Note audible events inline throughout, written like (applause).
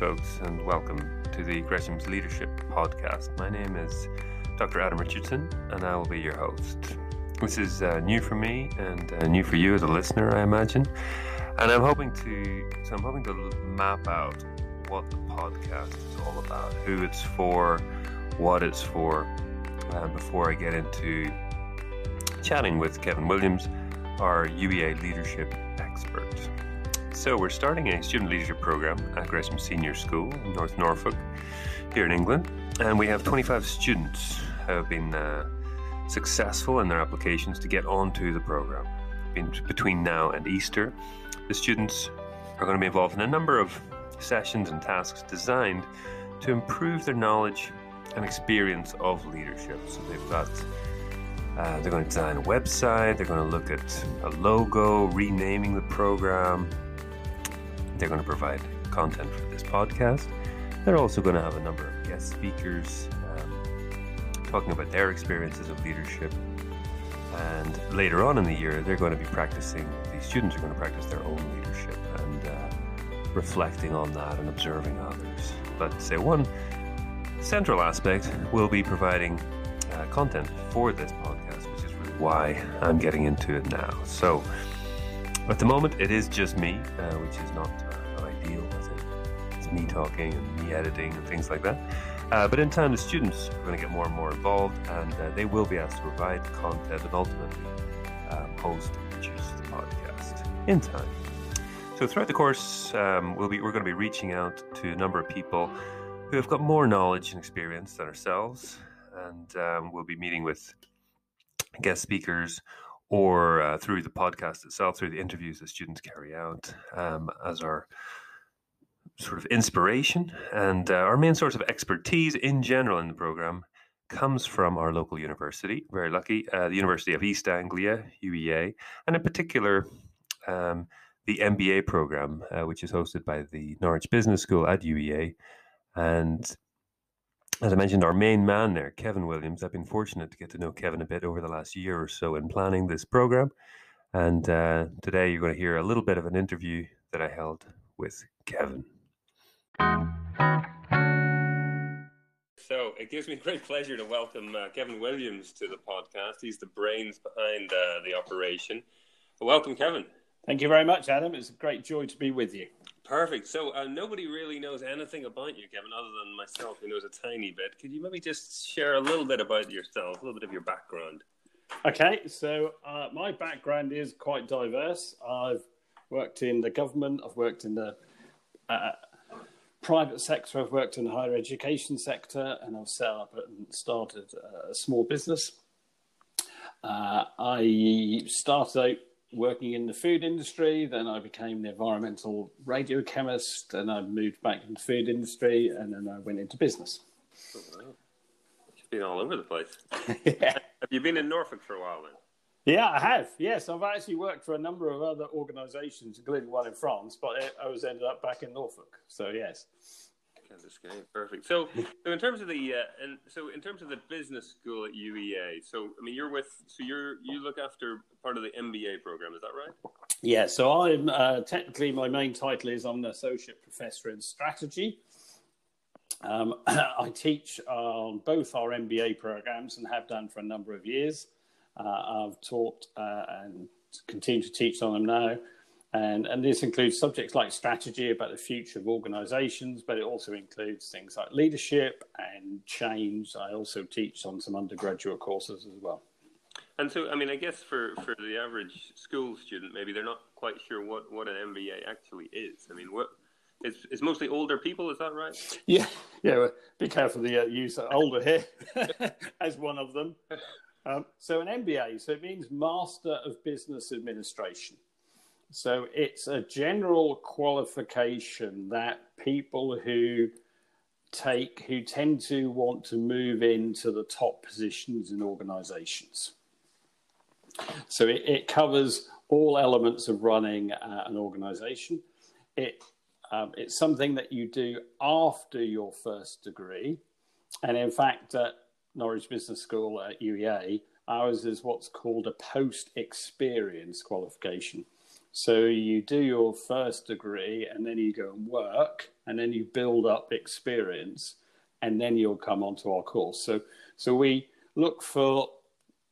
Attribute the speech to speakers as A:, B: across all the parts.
A: Folks, and welcome to the Gresham's Leadership Podcast. My name is Dr. Adam Richardson, and I will be your host. This is uh, new for me and uh, new for you as a listener, I imagine. And I'm hoping to, so I'm hoping to map out what the podcast is all about, who it's for, what it's for, uh, before I get into chatting with Kevin Williams, our UEA leadership expert. So, we're starting a student leadership program at Gresham Senior School in North Norfolk, here in England, and we have 25 students who have been uh, successful in their applications to get onto the program. In, between now and Easter, the students are going to be involved in a number of sessions and tasks designed to improve their knowledge and experience of leadership. So, they've got uh, they're going to design a website, they're going to look at a logo, renaming the program, they're going to provide content for this podcast. They're also going to have a number of guest speakers um, talking about their experiences of leadership. And later on in the year, they're going to be practicing, these students are going to practice their own leadership and uh, reflecting on that and observing others. But say one central aspect will be providing uh, content for this podcast, which is really why I'm getting into it now. So at the moment, it is just me, uh, which is not? Me talking and me editing and things like that. Uh, but in time, the students are going to get more and more involved, and uh, they will be asked to provide content and ultimately um, host and produce the podcast in time. So throughout the course, um, we'll be we're going to be reaching out to a number of people who have got more knowledge and experience than ourselves, and um, we'll be meeting with guest speakers or uh, through the podcast itself, through the interviews that students carry out um, as our sort of inspiration and uh, our main source of expertise in general in the program comes from our local university. Very lucky, uh, the University of East Anglia (UEA), and in particular. Um, the MBA program, uh, which is hosted by the Norwich Business School at UEA. And as I mentioned, our main man there, Kevin Williams, I've been fortunate to get to know Kevin a bit over the last year or so in planning this program. And uh, today you're going to hear a little bit of an interview that I held with Kevin. So it gives me (laughs) great pleasure to welcome uh, Kevin Williams to the podcast. He's the brains behind uh, the operation. Welcome, Kevin.
B: Thank you very much, Adam. It's a great joy to be with you.
A: Perfect. So uh, nobody really knows anything about you, Kevin, other than myself, who knows a tiny bit. Could you maybe just share a little bit about yourself, a little bit of your background?
B: Okay, so uh, my background is quite diverse. I've worked in the government, I've worked in the uh, private sector, I've worked in the higher education sector, and I've set up and started a small business. Uh, I started out working in the food industry, then I became the environmental radiochemist, and I moved back into the food industry, and then I went into business.
A: Oh, wow. You've been all over the place. (laughs)
B: yeah.
A: Have you been in Norfolk for a while then?
B: Yeah, I have. Yes, I've actually worked for a number of other organisations, including one in France, but I was ended up back in Norfolk. So yes.
A: Okay, perfect. So, so in terms of the uh, and so in terms of the business school at UEA, so I mean you're with so you're you look after part of the MBA program, is that right?
B: Yeah. So I'm uh, technically my main title is I'm an associate professor in strategy. Um, (clears throat) I teach on both our MBA programs and have done for a number of years. Uh, I've taught uh, and continue to teach on them now. And, and this includes subjects like strategy about the future of organizations, but it also includes things like leadership and change. I also teach on some undergraduate courses as well.
A: And so, I mean, I guess for, for the average school student, maybe they're not quite sure what, what an MBA actually is. I mean, what it's, it's mostly older people, is that right?
B: Yeah, yeah. Well, be careful the uh, use of older here (laughs) as one of them. (laughs) Um, so an MBA, so it means Master of Business Administration. So it's a general qualification that people who take, who tend to want to move into the top positions in organizations. So it, it covers all elements of running uh, an organization. It, um, it's something that you do after your first degree. And in fact, at Norwich Business School at UEA, ours is what's called a post experience qualification. So you do your first degree and then you go and work and then you build up experience, and then you'll come onto our course. So, so we look for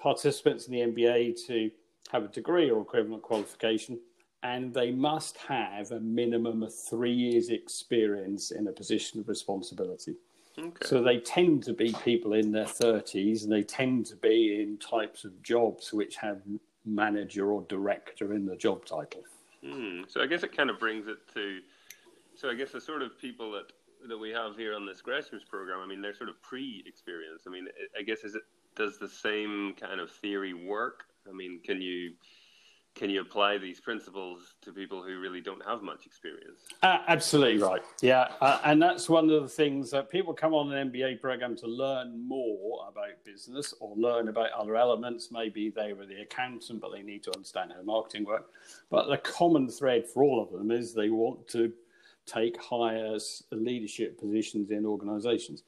B: participants in the MBA to have a degree or equivalent qualification, and they must have a minimum of three years' experience in a position of responsibility. Okay. So they tend to be people in their 30s and they tend to be in types of jobs which have manager or director in the job title.
C: Hmm. So I guess it kind of brings it to. So I guess the sort of people that that we have here on this Gresham's program, I mean, they're sort of pre-experience. I mean, I guess is it does the same kind of theory work? I mean, can you can you apply these principles to people who really don't have much experience?
B: Uh, absolutely right. Yeah, uh, and that's one of the things that people come on an MBA program to learn more about business or learn about other elements. Maybe they were the accountant, but they need to understand how marketing works. But the common thread for all of them is they want to take higher leadership positions in organizations.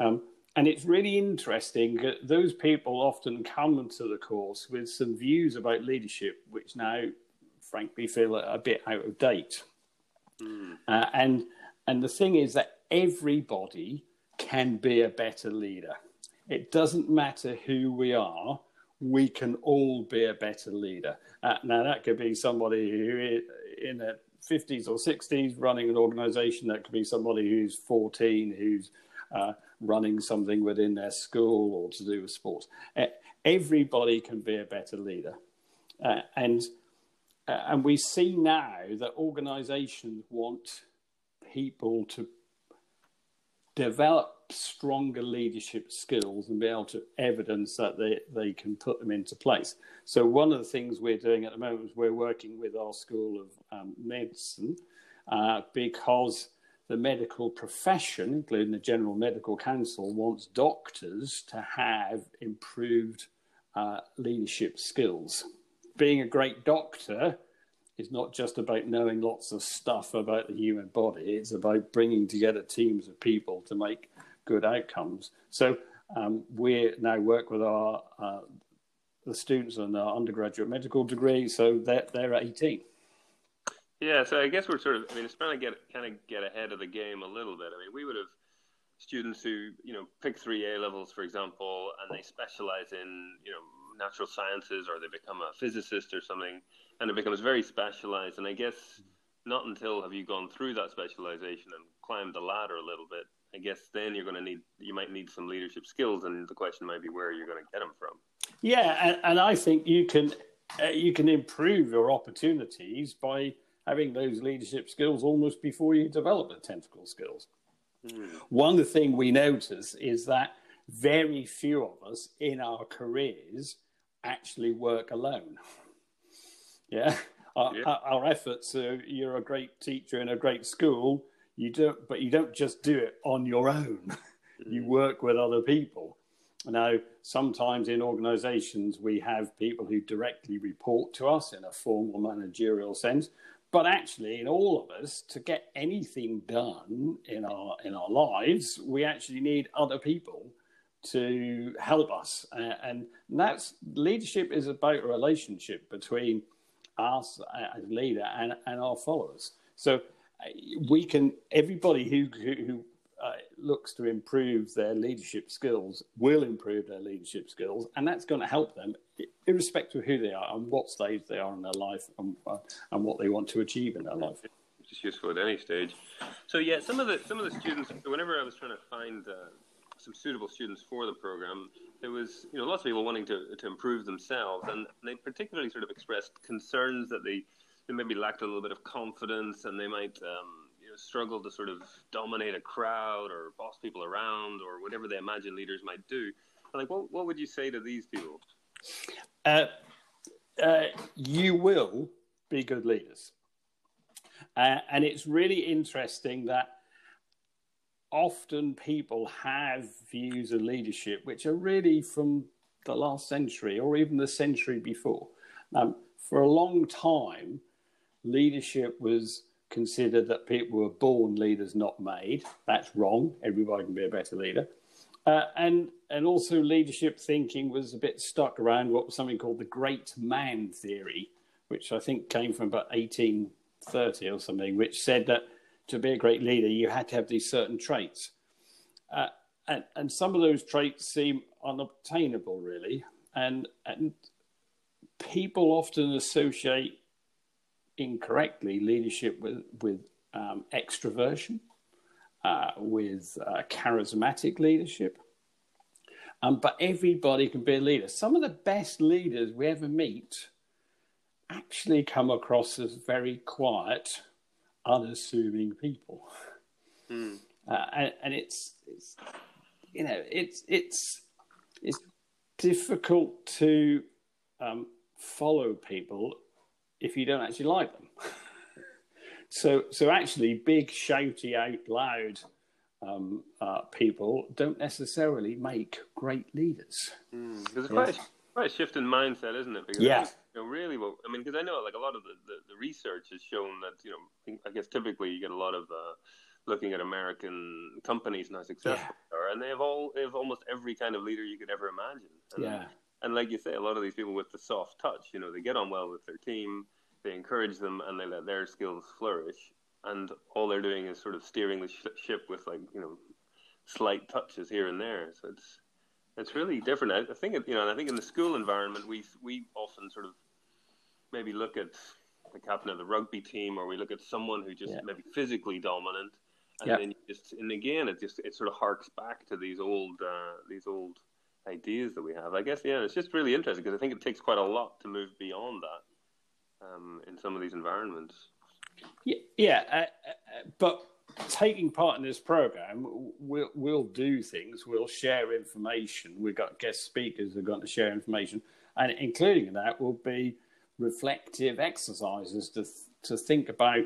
B: Um, and it's really interesting. Those people often come to the course with some views about leadership, which now, frankly, feel a bit out of date. Mm. Uh, and and the thing is that everybody can be a better leader. It doesn't matter who we are; we can all be a better leader. Uh, now, that could be somebody who, in their 50s or 60s, running an organization. That could be somebody who's 14, who's uh, running something within their school or to do with sports. Everybody can be a better leader. Uh, and, uh, and we see now that organizations want people to develop stronger leadership skills and be able to evidence that they, they can put them into place. So, one of the things we're doing at the moment is we're working with our School of um, Medicine uh, because the medical profession, including the General Medical Council, wants doctors to have improved uh, leadership skills. Being a great doctor is not just about knowing lots of stuff about the human body, it's about bringing together teams of people to make good outcomes. So um, we now work with our uh, the students on our undergraduate medical degree, so they're, they're 18.
C: Yeah, so I guess we're sort of. I mean, it's trying to get kind of get ahead of the game a little bit. I mean, we would have students who you know pick three A levels, for example, and they specialize in you know natural sciences or they become a physicist or something, and it becomes very specialized. And I guess not until have you gone through that specialization and climbed the ladder a little bit. I guess then you're going to need you might need some leadership skills, and the question might be where you're going to get them from.
B: Yeah, and, and I think you can uh, you can improve your opportunities by having those leadership skills almost before you develop the technical skills. Mm. One thing we notice is that very few of us in our careers actually work alone. (laughs) yeah. Our, yeah. our, efforts, uh, you're a great teacher in a great school, you do, but you don't just do it on your own. Mm. (laughs) you work with other people. Now, sometimes in organizations, we have people who directly report to us in a formal managerial sense, but actually in all of us to get anything done in our in our lives we actually need other people to help us. Uh, and that's leadership is about a relationship between us as leader and, and our followers. So uh, we can everybody who who, who uh, looks to improve their leadership skills will improve their leadership skills, and that's going to help them, irrespective of who they are and what stage they are in their life and, uh, and what they want to achieve in their life.
C: Which is useful at any stage. So yeah, some of the some of the students. Whenever I was trying to find uh, some suitable students for the program, there was you know lots of people wanting to to improve themselves, and they particularly sort of expressed concerns that they, they maybe lacked a little bit of confidence, and they might. Um, struggle to sort of dominate a crowd or boss people around or whatever they imagine leaders might do. Like, what, what would you say to these people?
B: Uh, uh, you will be good leaders. Uh, and it's really interesting that often people have views of leadership which are really from the last century or even the century before. Um, for a long time, leadership was considered that people were born leaders, not made. That's wrong. Everybody can be a better leader. Uh, and and also leadership thinking was a bit stuck around what was something called the great man theory, which I think came from about 1830 or something, which said that to be a great leader, you had to have these certain traits. Uh, and, and some of those traits seem unobtainable, really. And, and people often associate incorrectly leadership with, with um, extroversion, uh, with uh, charismatic leadership. Um, but everybody can be a leader. Some of the best leaders we ever meet actually come across as very quiet, unassuming people. Mm. Uh, and, and it's, it's, you know, it's it's it's difficult to um, follow people if you don't actually like them. (laughs) so so actually, big, shouty, out loud um, uh, people don't necessarily make great leaders.
C: Mm, there's quite, a, quite a shift in mindset, isn't it?
B: Because yeah.
C: you know, really, well, I mean, because I know like a lot of the, the, the, research has shown that you know, I guess typically you get a lot of uh, looking at American companies and how successful yeah. they are, and they have all they have almost every kind of leader you could ever imagine. And,
B: yeah.
C: And like you say, a lot of these people with the soft touch, you know, they get on well with their team, they encourage them, and they let their skills flourish. And all they're doing is sort of steering the sh- ship with like you know slight touches here and there. So it's it's really different. I, I think it, you know, and I think in the school environment, we we often sort of maybe look at the captain of the rugby team, or we look at someone who just yeah. maybe physically dominant, and then you just and again it just it sort of harks back to these old uh, these old ideas that we have. I guess yeah, it's just really interesting because I think it takes quite a lot to move beyond that um, in some of these environments.
B: Yeah, yeah uh, uh, but taking part in this program, we'll we'll do things. We'll share information. We've got guest speakers who are going to share information, and including that will be reflective exercises to to think about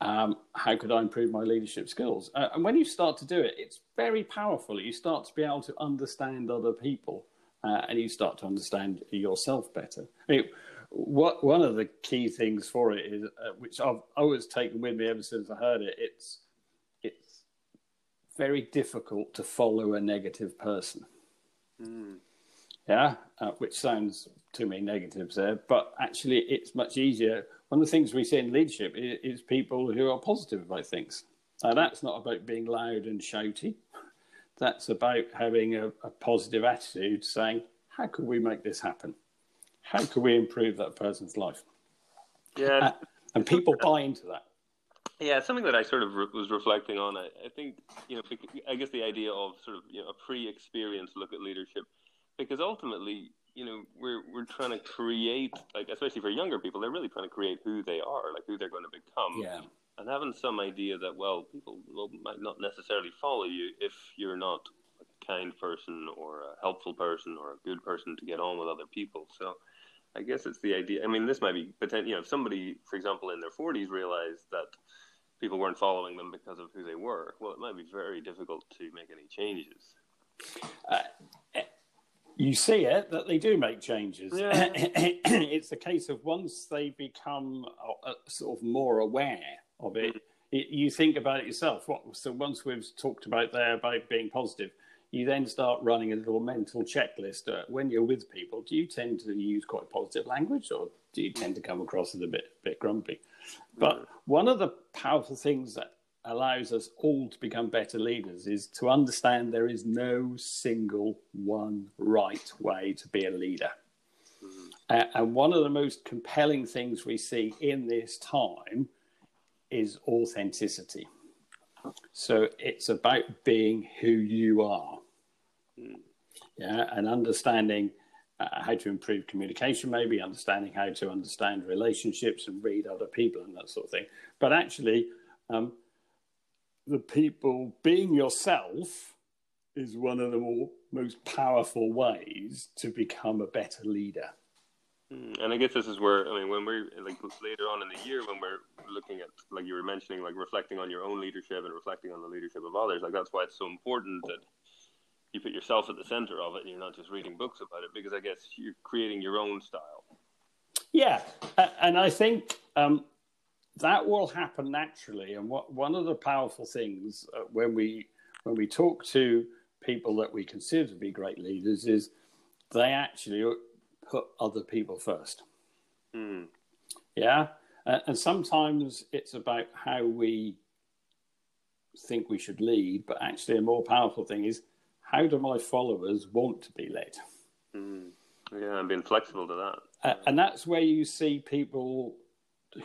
B: um, how could I improve my leadership skills? Uh, and when you start to do it, it's very powerful. You start to be able to understand other people uh, and you start to understand yourself better. I mean, what, one of the key things for it is, uh, which I've always taken with me ever since I heard it, it's, it's very difficult to follow a negative person. Mm. Yeah, uh, which sounds too many negatives there, but actually, it's much easier one of the things we see in leadership is, is people who are positive about things. Now, that's not about being loud and shouty. That's about having a, a positive attitude, saying, how could we make this happen? How could we improve that person's life?
C: Yeah. Uh,
B: and people buy into that.
C: Yeah, something that I sort of re- was reflecting on. I, I, think, you know, I guess the idea of sort of you know, a pre-experience look at leadership, because ultimately, you know we're we're trying to create like especially for younger people they're really trying to create who they are like who they're going to become.
B: Yeah.
C: And having some idea that well people will, might not necessarily follow you if you're not a kind person or a helpful person or a good person to get on with other people. So i guess it's the idea i mean this might be potential you know if somebody for example in their 40s realized that people weren't following them because of who they were well it might be very difficult to make any changes.
B: Uh, you see it that they do make changes.
C: Yeah. (clears throat)
B: it's a case of once they become uh, sort of more aware of it, mm. it, you think about it yourself. What, so once we've talked about there about being positive, you then start running a little mental checklist. Uh, when you're with people, do you tend to use quite positive language, or do you tend to come across as a bit bit grumpy? But mm. one of the powerful things that allows us all to become better leaders is to understand there is no single one right way to be a leader. Mm-hmm. Uh, and one of the most compelling things we see in this time is authenticity. So it's about being who you are. Mm. Yeah, and understanding uh, how to improve communication, maybe understanding how to understand relationships and read other people and that sort of thing. But actually, um, the people being yourself is one of the more, most powerful ways to become a better leader.
C: Hmm, and I guess this is where I mean, when we're like later on in the year, when we're looking at like you were mentioning, like reflecting on your own leadership and reflecting on the leadership of others, like that's why it's so important that you put yourself at the center of it, and you're not just reading books about it, because I guess you're creating your own style.
B: Yeah, and I think um, that will happen naturally. And what, one of the powerful things uh, when we when we talk to people that we consider to be great leaders is they actually put other people first.
C: Mm.
B: Yeah. Uh, and sometimes it's about how we think we should lead, but actually, a more powerful thing is how do my followers want to be led?
C: Mm. Yeah, and being flexible to that.
B: Uh, and that's where you see people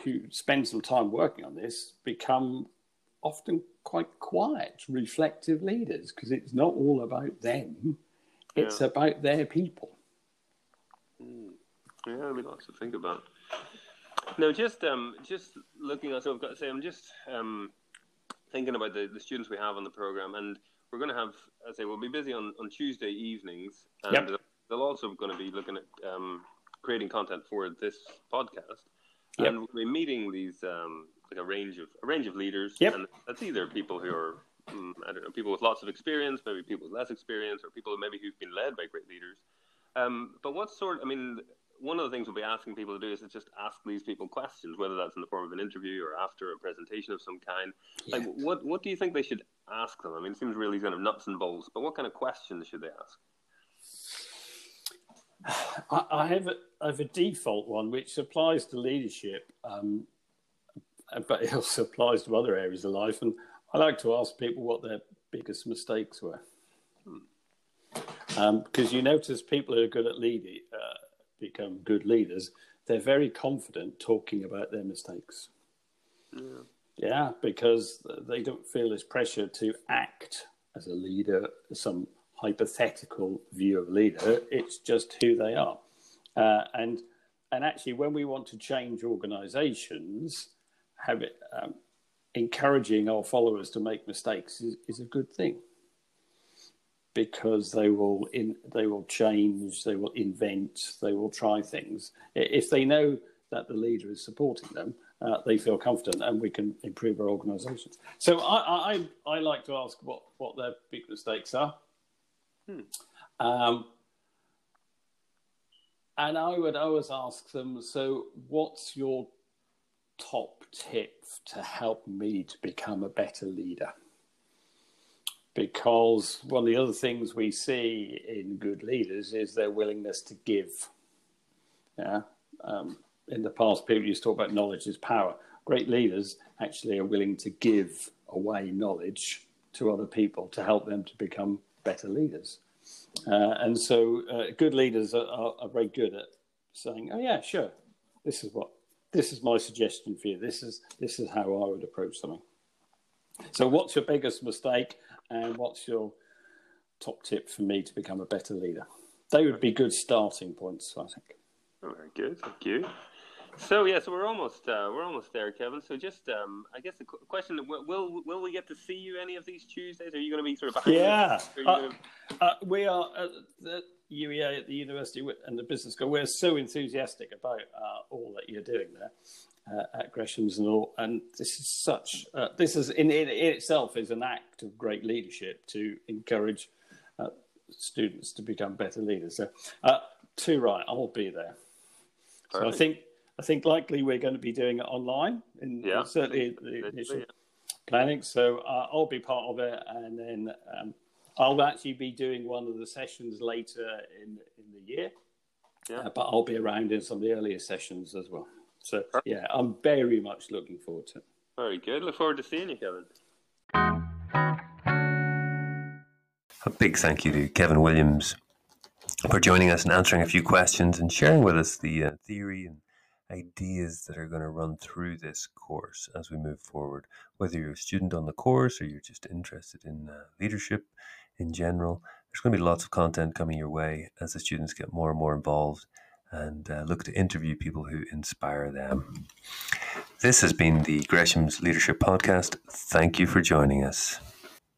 B: who spend some time working on this become often quite quiet, reflective leaders because it's not all about them, it's yeah. about their people.
C: Mm. Yeah, there'll be lots to think about. No, just um, just looking at so I've got to say, I'm just um, thinking about the, the students we have on the program, and we're going to have, I say, we'll be busy on, on Tuesday evenings, and yep. they're also going to be looking at um, creating content for this podcast, yep. and we're meeting these um, like a range of a range of leaders,
B: yep.
C: and that's either people who are um, I don't know, people with lots of experience, maybe people with less experience, or people maybe who've been led by great leaders. Um, but what sort? I mean, one of the things we'll be asking people to do is to just ask these people questions, whether that's in the form of an interview or after a presentation of some kind. Yeah. Like, what what do you think they should ask them? I mean, it seems really kind of nuts and bolts, but what kind of questions should they ask? (sighs)
B: I have a, I have a default one which applies to leadership, um, (laughs) but it also applies to other areas of life. And I like to ask people what their biggest mistakes were. Hmm. Um, because you notice people who are good at leading, uh, become good leaders, they're very confident talking about their mistakes. Yeah. yeah, because they don't feel this pressure to act as a leader, some hypothetical view of leader. It's just who they are. Uh, and and actually, when we want to change organisations, have it, um, encouraging our followers to make mistakes is, is a good thing because they will in, they will change, they will invent, they will try things. If they know that the leader is supporting them, uh, they feel confident, and we can improve our organisations. So I, I, I like to ask what what their big mistakes are, hmm. um, and I would always ask them. So, what's your top tip to help me to become a better leader? because one of the other things we see in good leaders is their willingness to give. Yeah. Um, in the past, people used to talk about knowledge is power. Great leaders actually are willing to give away knowledge to other people to help them to become better leaders. Uh, and so, uh, good leaders are, are, are, very good at saying, "Oh yeah, sure, this is what this is my suggestion for you. This is this is how I would approach something." So, what's your biggest mistake? And what's your top tip for me to become a better leader? They would be good starting points, I think.
C: Very good, thank you. So yeah, so we're almost uh, we're almost there, Kevin. So just um, I guess the question: Will will we get to see you any of these Tuesdays? Are you going to be sort of behind?
B: Yeah, uh, gonna... uh, we are at the UEA at the university and the business school. We're so enthusiastic about uh, all that you're doing there uh, at Gresham's and all. And this is such, uh, this is in, in, itself is an act of great leadership to encourage uh, students to become better leaders. So, uh, too right, I'll be there. So I think I think likely we're going to be doing it online, in, yeah. certainly the initial yeah. planning. So uh, I'll be part of it, and then um, I'll actually be doing one of the sessions later in in the year. Yeah. Uh, but I'll be around in some of the earlier sessions as well. So yeah, I'm very much looking forward to it.
C: Very good. Look forward to seeing you, Kevin. A big thank you to Kevin Williams for joining us and answering a few questions and sharing with us the uh, theory and ideas that are going to run through this course as we move forward. Whether you're a student on the course or you're just interested in uh, leadership in general, there's going to be lots of content coming your way as the students get more and more involved and uh, look to interview people who inspire them. This has been the Gresham's Leadership Podcast. Thank you for joining us.